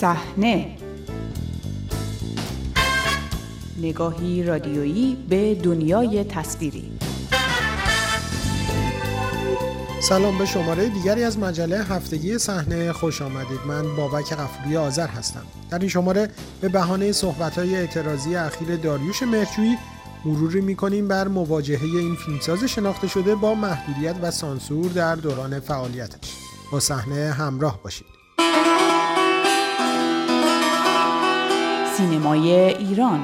صحنه. نگاهی رادیویی به دنیای تصویری. سلام به شماره دیگری از مجله هفتگی صحنه. خوش آمدید. من بابک قفوری آذر هستم. در این شماره به بهانه صحبت‌های اعتراضی اخیر داریوش مرچویی مروری می‌کنیم بر مواجهه این فیلمساز شناخته شده با محدودیت و سانسور در دوران فعالیتش. با صحنه همراه باشید. سینمای ایران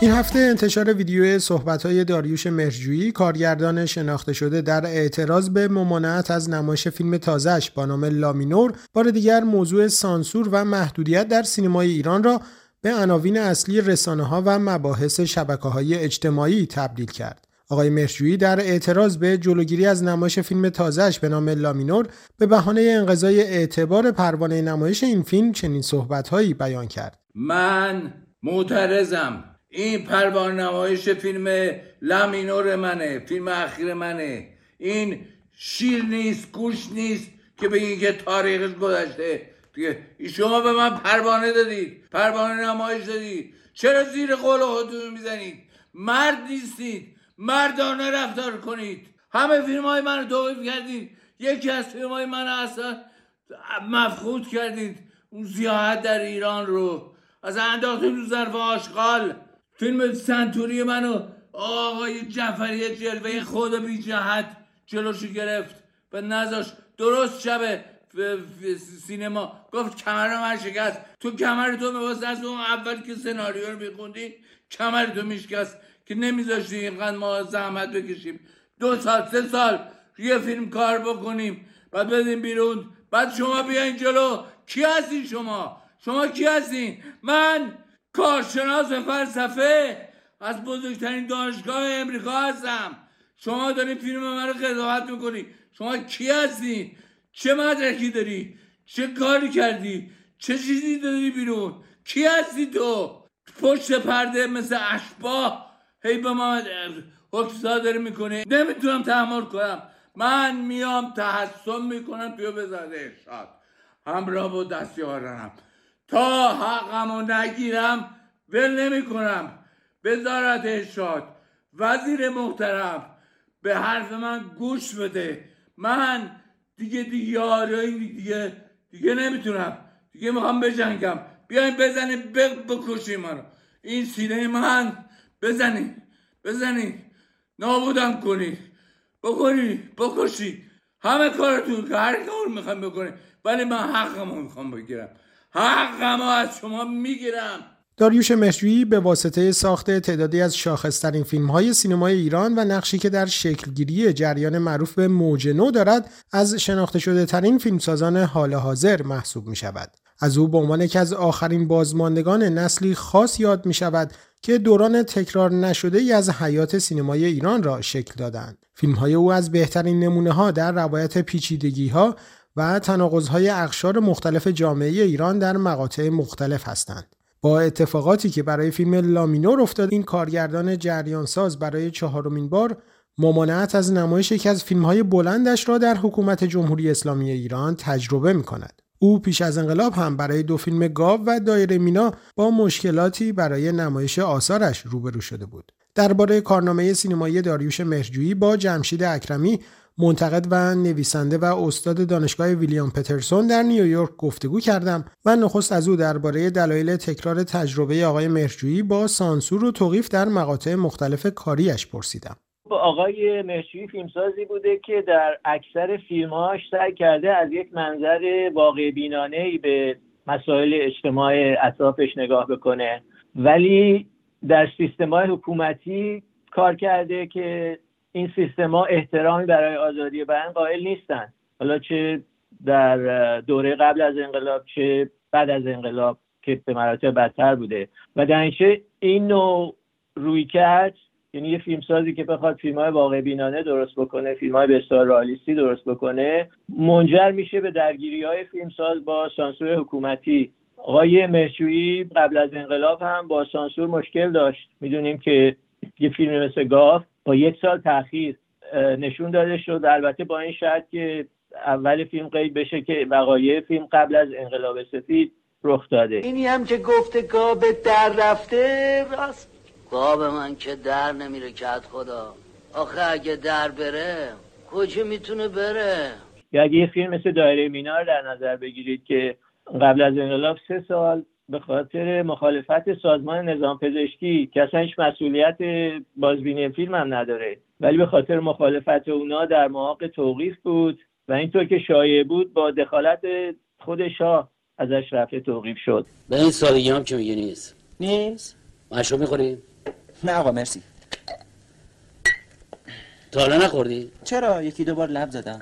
این هفته انتشار ویدیو صحبت‌های داریوش مرجویی کارگردان شناخته شده در اعتراض به ممانعت از نمایش فیلم تازهش با نام لامینور بار دیگر موضوع سانسور و محدودیت در سینمای ایران را به عناوین اصلی رسانه ها و مباحث شبکه های اجتماعی تبدیل کرد. آقای مرجویی در اعتراض به جلوگیری از نمایش فیلم تازهش به نام لامینور به بهانه انقضای اعتبار پروانه نمایش این فیلم چنین صحبتهایی بیان کرد. من معترضم. این پروان نمایش فیلم لامینور منه فیلم اخیر منه. این شیر نیست گوش نیست که بگین که تاریخش گذشته. دیگه شما به من پروانه دادید پروانه نمایش دادید. چرا زیر قول خودتون می‌زنید؟ مرد نیستید. مردانه رفتار کنید. همه فیلم های من رو توقیف کردید. یکی از فیلم های من اصلا مفقود کردید. اون زیاحت در ایران رو. از انداختید رو ظرف آشغال. فیلم سنتوری منو آقای جعفری جلوه خود بی جهت جلوشو گرفت. و نذاش درست شب سینما. گفت کمر من شکست. تو کمر تو میباست از اون اول که سناریو رو میخوندی کمر تو میشکست. که نمیذاشتی اینقدر ما زحمت بکشیم. دو سال سه سال یه فیلم کار بکنیم بعد بدیم بیرون. بعد شما بیاین جلو. کی هستین شما؟ شما کی هستین؟ من کارشناس فلسفه. از بزرگترین دانشگاه امریکا هستم. شما داری فیلم من رو قضاوت می‌کنی. شما کی هستی چه مدرکی داری؟ چه کاری کردی؟ چه چیزی داری بیرون؟ کی هستی تو؟ پشت پرده مثل اشباه. هی به ما حکم داری می‌کنی؟ نمی‌تونم تحمل کنم. من میام تحسن می‌کنم بیا بزاده شاد همراه با دستیارانم تا حقمو نگیرم ول نمی کنم وزارت ارشاد وزیر محترم به حرف من گوش بده. من دیگه دیگه دیگه دیگه نمی‌تونم. دیگه می‌خوام بجنگم. بیاین بزنین بکشین منو این سینه من بزنین بزنین نابودم کنید بکنید بکشید همه کارتون که هر کار می‌خوام بکنید ولی من حقمو می‌خوام بگیرم حقمو از شما می‌گیرم داریوش مشروعی به واسطه ساخت تعدادی از شاخصترین فیلم های سینمای ایران و نقشی که در شکلگیری جریان معروف به موج نو دارد از شناخته شده ترین فیلمسازان حال حاضر محسوب می شود. از او به عنوان یکی از آخرین بازماندگان نسلی خاص یاد می شود که دوران تکرار نشده ای از حیات سینمای ایران را شکل دادند. فیلم های او از بهترین نمونه ها در روایت پیچیدگی ها و تناقض اقشار مختلف جامعه ایران در مقاطع مختلف هستند. با اتفاقاتی که برای فیلم لامینور افتاد این کارگردان جریان ساز برای چهارمین بار ممانعت از نمایش یکی از فیلمهای بلندش را در حکومت جمهوری اسلامی ایران تجربه می کند. او پیش از انقلاب هم برای دو فیلم گاو و دایره مینا با مشکلاتی برای نمایش آثارش روبرو شده بود. درباره کارنامه سینمایی داریوش مهرجویی با جمشید اکرمی منتقد و نویسنده و استاد دانشگاه ویلیام پترسون در نیویورک گفتگو کردم و نخست از او درباره دلایل تکرار تجربه آقای مرجویی با سانسور و توقیف در مقاطع مختلف کاریش پرسیدم. آقای مرجویی فیلمسازی بوده که در اکثر فیلمهاش سعی کرده از یک منظر واقع بینانه ای به مسائل اجتماع اطرافش نگاه بکنه. ولی در سیستم حکومتی کار کرده که این سیستما احترامی برای آزادی بیان قائل نیستن. حالا چه در دوره قبل از انقلاب چه بعد از انقلاب که به مراتب بدتر بوده. و در این نوع روی کرد یعنی یه فیلمسازی که بخواد فیلم های واقع بینانه درست بکنه فیلم های بسیار رالیستی درست بکنه منجر میشه به درگیری های فیلمساز با سانسور حکومتی. آقای مهشویی قبل از انقلاب هم با سانسور مشکل داشت. می‌دونیم که یه فیلم مثل گاف با یک سال تاخیر نشون داده شد. البته با این شرط که اول فیلم قید بشه که وقایع فیلم قبل از انقلاب سفید رخ داده. اینی هم که گفته گاب در رفته راست. گاب من که در نمیره کت خدا. آخه اگه در بره کجا می‌تونه بره؟ یا اگه یه فیلم مثل دایره مینار در نظر بگیرید که قبل از انقلاب سه سال به خاطر مخالفت سازمان نظام پزشکی که اصلا هیچ مسئولیت بازبینی فیلم هم نداره. ولی به خاطر مخالفت اونا در محاق توقیف بود و اینطور که شایع بود با دخالت خود شاه ازش رفع توقیف شد. به این سادگی هم که میگه نیست. نیست؟ مشروب می‌خوری؟ نه آقا مرسی. تا حالا نخوردی؟ چرا؟ یکی دو بار لب زدم.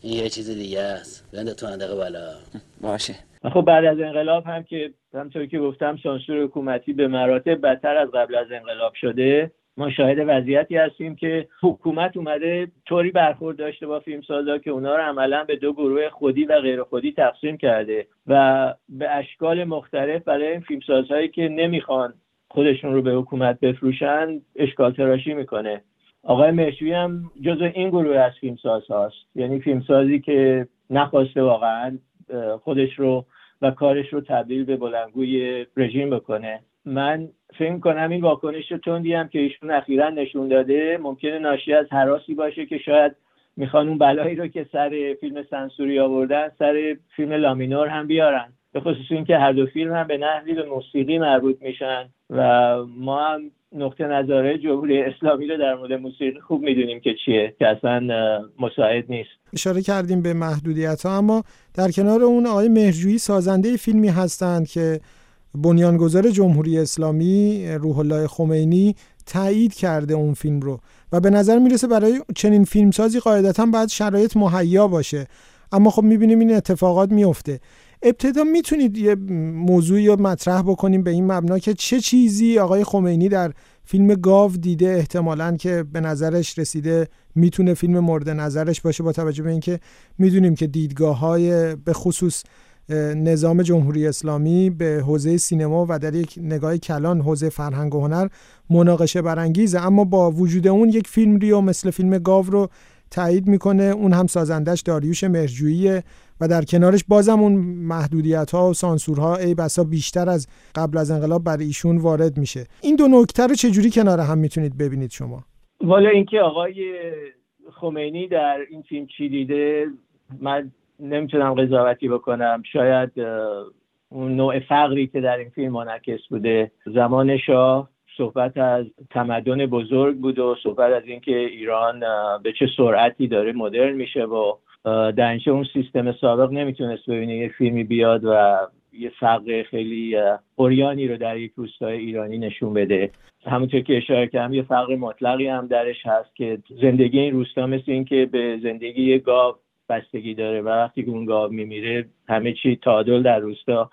این یه چیز دیگه است. بنده تو اندقه بالا. باشه. خب بعد از انقلاب هم که همطور که گفتم سانسور حکومتی به مراتب بدتر از قبل از انقلاب شده. ما شاهد وضعیتی هستیم که حکومت اومده طوری برخورد داشته با فیلمسازا که اونا رو عملا به دو گروه خودی و غیر خودی تقسیم کرده. و به اشکال مختلف برای این فیلمسازهایی که نمی‌خوان خودشون رو به حکومت بفروشن اشکال تراشی می‌کنه. آقای مهشوی هم جزو این گروه از فیلمساز هاست. یعنی فیلمسازی که نخواسته واقعا خودش رو و کارش رو تبدیل به بلنگوی رژیم بکنه. من فکر کنم این واکنش تندی هم که ایشون اخیرا نشون داده ممکنه ناشی از حراسی باشه که شاید می‌خوان اون بلایی رو که سر فیلم سنسوری آوردن سر فیلم لامینور هم بیارن. به خصوص اینکه هر دو فیلم هم به نحوی به موسیقی مربوط میشن و ما هم نقطه نظره جمهوری اسلامی رو در مورد موسیقی خوب می‌دونیم که چیه که اصلا مساعد نیست. اشاره کردیم به محدودیت ها اما در کنار اون آقای مهرجویی سازنده فیلمی هستند که بنیانگذار جمهوری اسلامی روح الله خمینی تایید کرده اون فیلم رو و به نظر می‌رسه برای چنین فیلمسازی قاعدتا باید شرایط مهیا باشه. اما خب می‌بینیم این اتفاقات میفته ابتدا می‌تونید یه موضوعی رو مطرح بکنیم به این مبنا که چه چیزی آقای خمینی در فیلم گاو دیده احتمالا که به نظرش رسیده می‌تونه فیلم مورد نظرش باشه با توجه به اینکه می‌دونیم که دیدگاه های به خصوص نظام جمهوری اسلامی به حوزه سینما و در یک نگاه کلان حوزه فرهنگ و هنر مناقشه برانگیزه. اما با وجود اون یک فیلم ریو مثل فیلم گاو رو تایید می‌کنه. اون هم سازندش داریوش مرجوییه و در کنارش بازم اون محدودیت ها و سانسورها ای بسا بیشتر از قبل از انقلاب برای ایشون وارد میشه. این دو نکته رو چجوری کنار هم می‌تونید ببینید شما؟ والا اینکه آقای خمینی در این فیلم چی دیده من نمی‌تونم قضاوتی بکنم. شاید اون نوع فقری که در این فیلم منعکس بوده. زمان شاه صحبت از تمدن بزرگ بود و صحبت از اینکه ایران به چه سرعتی داره مدرن میشه و در اون سیستم سابق نمی‌تونست ببینه یه فیلمی بیاد و یه فقر خیلی اوریانی رو در یک روستای ایرانی نشون بده. همونطور که اشاره کردم یه فقر مطلقی هم درش هست که زندگی این روستا مثل اینکه به زندگی یه گاو بستگی داره و وقتی که اون گاو میمیره همه چی تعادل در روستا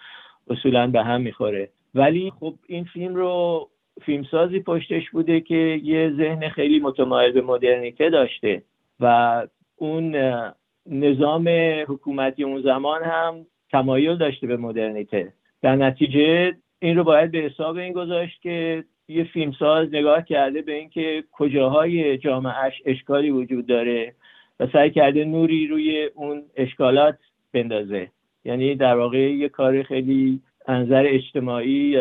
اصولا به هم می‌خوره. ولی خب این فیلم رو فیلمسازی پشتش بوده که یه ذهن خیلی متمایل به مدرنیته داشته و اون نظام حکومتی اون زمان هم تمایل داشته به مدرنیته. در نتیجه این رو باید به حساب این گذاشت که یه فیلمساز نگاه کرده به اینکه کجاهای جامعهش اشکالی وجود داره و سعی کرده نوری روی اون اشکالات بندازه. یعنی در واقع یه کار خیلی انظر اجتماعی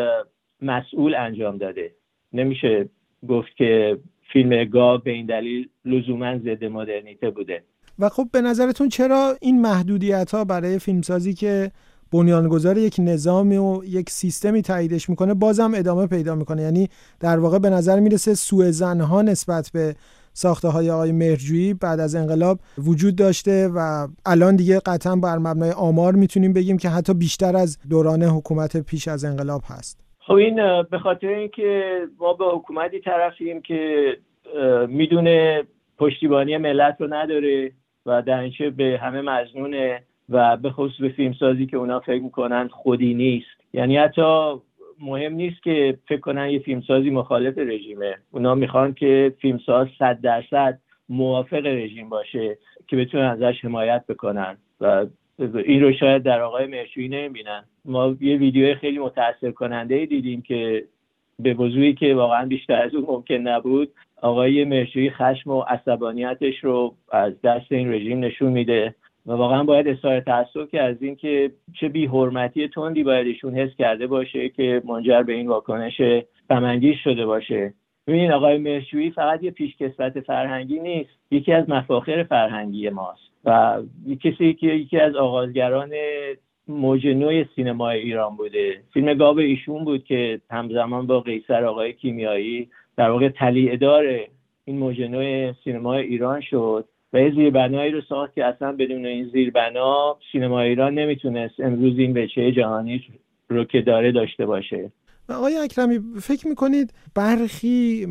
مسئول انجام داده. نمیشه گفت که فیلم گا به این دلیل لزوما ضد مدرنیته بوده. و خب به نظرتون چرا این محدودیت ها برای فیلمسازی که بنیانگذار یک نظامی و یک سیستمی تاییدش می‌کنه بازم ادامه پیدا می‌کنه؟ یعنی در واقع به نظر می‌رسه سوء ها نسبت به ساخته های آقای مهرجویی بعد از انقلاب وجود داشته و الان دیگه قطعا بر مبنای آمار می‌تونیم بگیم که حتی بیشتر از دوران حکومت پیش از انقلاب هست. خب این به خاطر اینکه ما به حکومتی طرفیم که می‌دونه پشتیبانی ملت رو نداره. و در به همه مزنونه و به خصوص به فیلمسازی که اونا فکر می‌کنن خودی نیست. یعنی حتی مهم نیست که فکر کنن یه فیلمسازی مخالف رژیمه. اونا می‌خوان که فیلمساز صد درصد موافق رژیم باشه که بتونن ازش حمایت بکنن. و این رو شاید در آقای مرشوی نمی‌بینن. ما یه ویدیو خیلی متاثر کننده دیدیم که به وضوعی که واقعا بیشتر از اون ممکن نبود آقای مرجوی خشم و عصبانیتش رو از دست این رژیم نشون میده و واقعا باید اظهار تاسف که از اینکه چه بی حرمتی تندی باید ایشون حس کرده باشه که منجر به این واکنش غمانگیز شده باشه. ببینید آقای مرشویی فقط یه پیشکسوت فرهنگی نیست یکی از مفاخر فرهنگی ماست و کسی که یکی از آغازگران موج نوع سینمای ایران بوده. فیلم گاب ایشون بود که همزمان با قیصر آقای کیمیایی در واقع تلیعدار این موج نوع سینمای ایران شد و یه زیربنایی رو ساخت که اصلا بدون این زیربنا سینما ایران نمی‌تونست امروز این وجهه جهانی رو که داره داشته باشه. و آقای اکرمی فکر می‌کنید برخی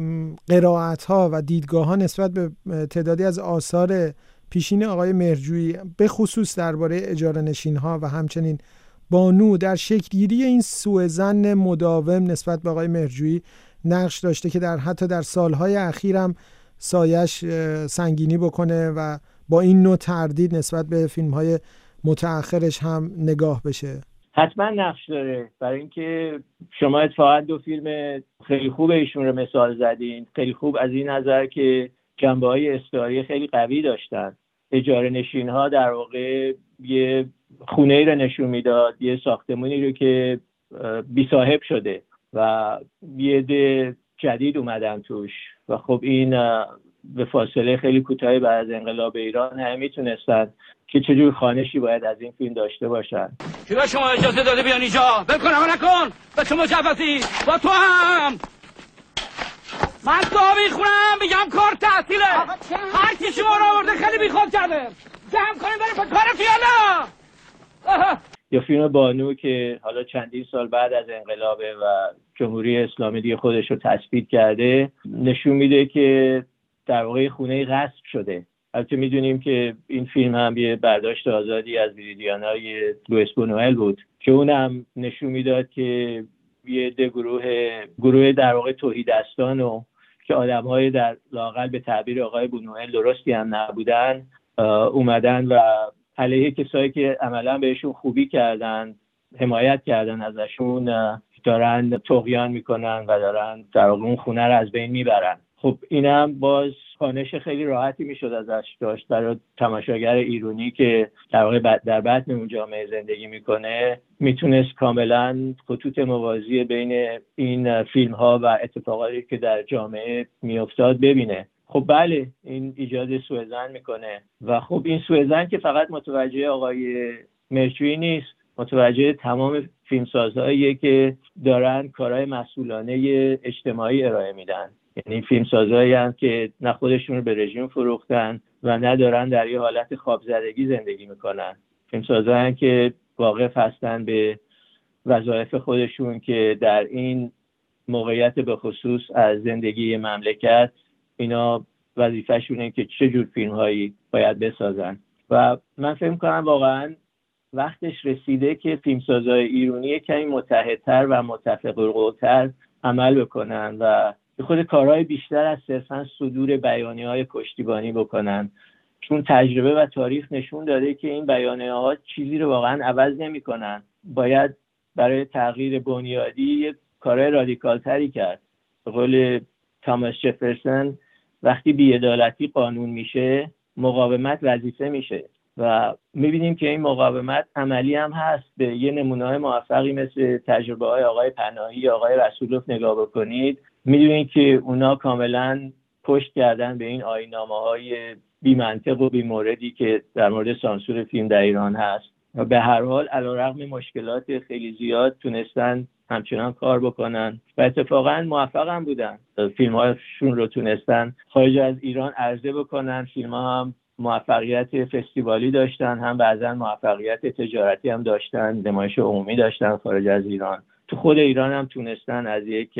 قرائت ها و دیدگاه ها نسبت به تعدادی از آثار پیشین آقای مرجویی به خصوص درباره اجاره نشین ها و همچنین بانو در شکلگیری این سوء زن مداوم نسبت به آقای مرجویی نقش داشته که در حتی در سالهای اخیرم سایش سنگینی بکنه و با این نوع تردید نسبت به فیلم های متأخرش هم نگاه بشه. حتما نقش داره. برای اینکه شما اتفاقا دو فیلم خیلی خوب ایشون رو مثال زدین. خیلی خوب از این نظر که جنبه های استعاری خیلی قوی داشتن. اجاره نشین ها در واقع یه خونه ای رو نشون می‌داد یه ساختمونی رو که بی صاحب شده و یه ده جدید اومدن توش و خب این به فاصله خیلی کوتاهی بعد از انقلاب ایران همه می‌تونستن که چجور خانشی باید از این فیلم داشته باشن. کی شما اجازه داده بیان اینجا؟ بکن نکن به شما جفتی با تو هم! من تو می‌خونم میگم کار تحصیله. هر کی شما رو آورده خیلی بیخود کرده. جمع کنیم بریم کار فیالا یا فیلم بانو که حالا چندین سال بعد از انقلابه و جمهوری اسلامی دیگه خودش رو تثبیت کرده نشون میده که در واقع خونه غصب شده. البته می‌دونیم که این فیلم هم یه برداشت آزادی از ویریدیانای لوئیس بونوئل بود که اونم نشون می‌داد که یه ده گروه گروه در واقع توحیدستان و که آدم های در لاقل به تعبیر آقای بونوئل درستی هم نبودن اومدن و علیه کسایی که عملا بهشون خوبی کردن حمایت کردن ازشون دارن تقیان می‌کنن و دارن در اون خونه رو از بین می‌برن. خب اینم باز خانش خیلی راحتی می‌شد ازش داشت برای تماشاگر ایرونی که در واقع در بطن اون جامعه زندگی می‌کنه. می‌تونست کاملا خطوط موازی بین این فیلم ها و اتفاقاتی که در جامعه میافتاد ببینه. خب بله این ایجاد سوء می‌کنه. و خب این سوء که فقط متوجه آقای مرچوی نیست. متوجه تمام فیلمسازهایی که دارن کارهای مسئولانه اجتماعی ارائه میدن. یعنی فیلم سازهایی هم که نه خودشون رو به رژیم فروختن و ندارن در یه حالت خوابزدگی زندگی می‌کنن. فیلم سازهایی که واقف هستن به وظایف خودشون که در این موقعیت به خصوص از زندگی مملکت اینا وظیفهشونه که چه جور فیلم هایی باید بسازن. و من فکر کنم واقعا وقتش رسیده که فیلمسازهای ایرونی کمی متحدتر و متفق عمل بکنن و خود کارهای بیشتر از صرفا صدور بیانی های پشتیبانی بکنن. چون تجربه و تاریخ نشون داده که این بیانیه ها چیزی رو واقعا عوض نمی‌کنن. باید برای تغییر بنیادی کارهای رادیکال تری کرد. به قول تاماس جفرسون وقتی بیعدالتی قانون میشه مقاومت وظیفه میشه. و می‌بینیم که این مقاومت عملی هم هست. به یه نمونه موفقی مثل تجربه های آقای پناهی آقای رسولوف نگاه بکنید می‌دونید که اونا کاملا پشت کردن به این آینامه های بی و بی موردی که در مورد سانسور فیلم در ایران هست. و به هر حال علیرغم مشکلات خیلی زیاد تونستن همچنان کار بکنن و اتفاقا موفق هم بودن. فیلم هاشون رو تونستن خارج از ایران عرضه بکنن فیلم هم موفقیت فستیوالی داشتن هم بعضا موفقیت تجارتی هم داشتن نمایش عمومی داشتن خارج از ایران. تو خود ایران هم تونستن از یک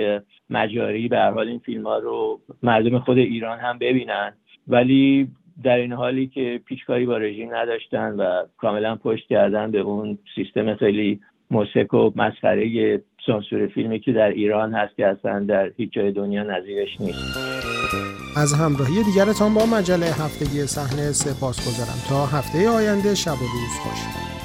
مجاری به حال این فیلم ها رو مردم خود ایران هم ببینن. ولی در این حالی که پیچکاری با رژیم نداشتن و کاملا پشت کردن به اون سیستم خیلی موسیق و مسخره سانسور فیلمی که در ایران هست که اصلا در هیچ جای دنیا نظیرش نیست. از همراهی دیگرتان با مجله هفتگی صحنه سپاس گذارم تا هفته آینده شب و روز خوش.